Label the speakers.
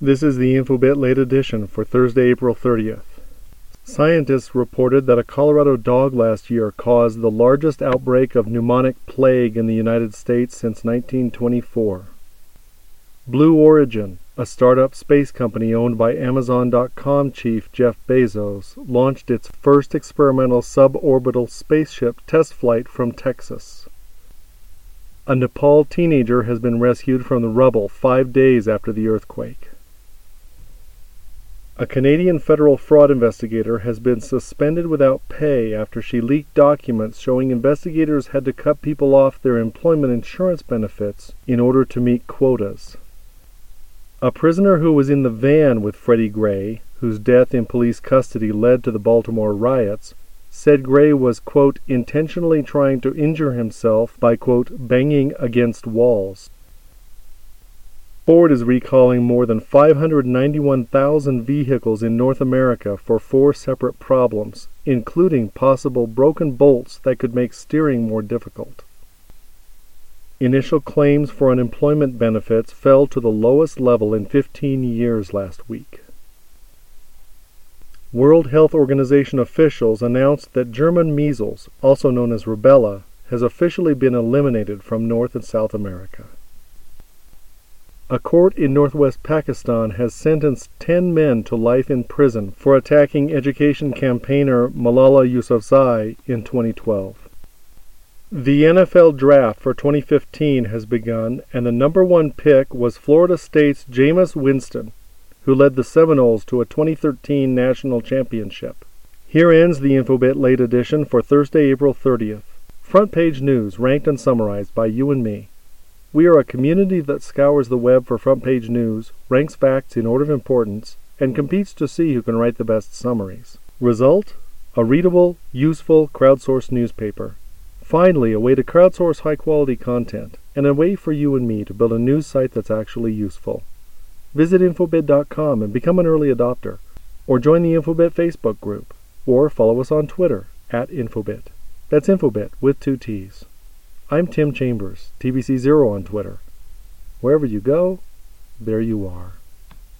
Speaker 1: This is the Infobitt late edition for Thursday, April 30th. Scientists reported that a Colorado dog last year caused the largest outbreak of pneumonic plague in the United States since 1924. Blue Origin, a startup space company owned by Amazon.com chief Jeff Bezos, launched its first experimental suborbital spaceship test flight from Texas. A Nepal teenager has been rescued from the rubble five days after the earthquake. A Canadian federal fraud investigator has been suspended without pay after she leaked documents showing investigators had to cut people off their employment insurance benefits in order to meet quotas. A prisoner who was in the van with Freddie Gray, whose death in police custody led to the Baltimore riots, said Gray was, quote, intentionally trying to injure himself by, quote, banging against walls. Ford is recalling more than 591,000 vehicles in North America for four separate problems, including possible broken bolts that could make steering more difficult. Initial claims for unemployment benefits fell to the lowest level in 15 years last week. World Health Organization officials announced that German measles, also known as rubella, has officially been eliminated from North and South America. A court in northwest Pakistan has sentenced 10 men to life in prison for attacking education campaigner Malala Yousafzai in 2012. The NFL draft for 2015 has begun, and the number one pick was Florida State's Jameis Winston, who led the Seminoles to a 2013 national championship. Here ends the Infobitt late edition for Thursday, April 30th. Front page news ranked and summarized by you and me. We are a community that scours the web for front page news, ranks facts in order of importance, and competes to see who can write the best summaries. Result? A readable, useful, crowdsourced newspaper. Finally, a way to crowdsource high quality content, and a way for you and me to build a news site that's actually useful. Visit Infobitt.com and become an early adopter, or join the Infobitt Facebook group, or follow us on Twitter at Infobitt. That's Infobitt with two T's. I'm Tim Chambers, TBC Zero on Twitter. Wherever you go, there you are.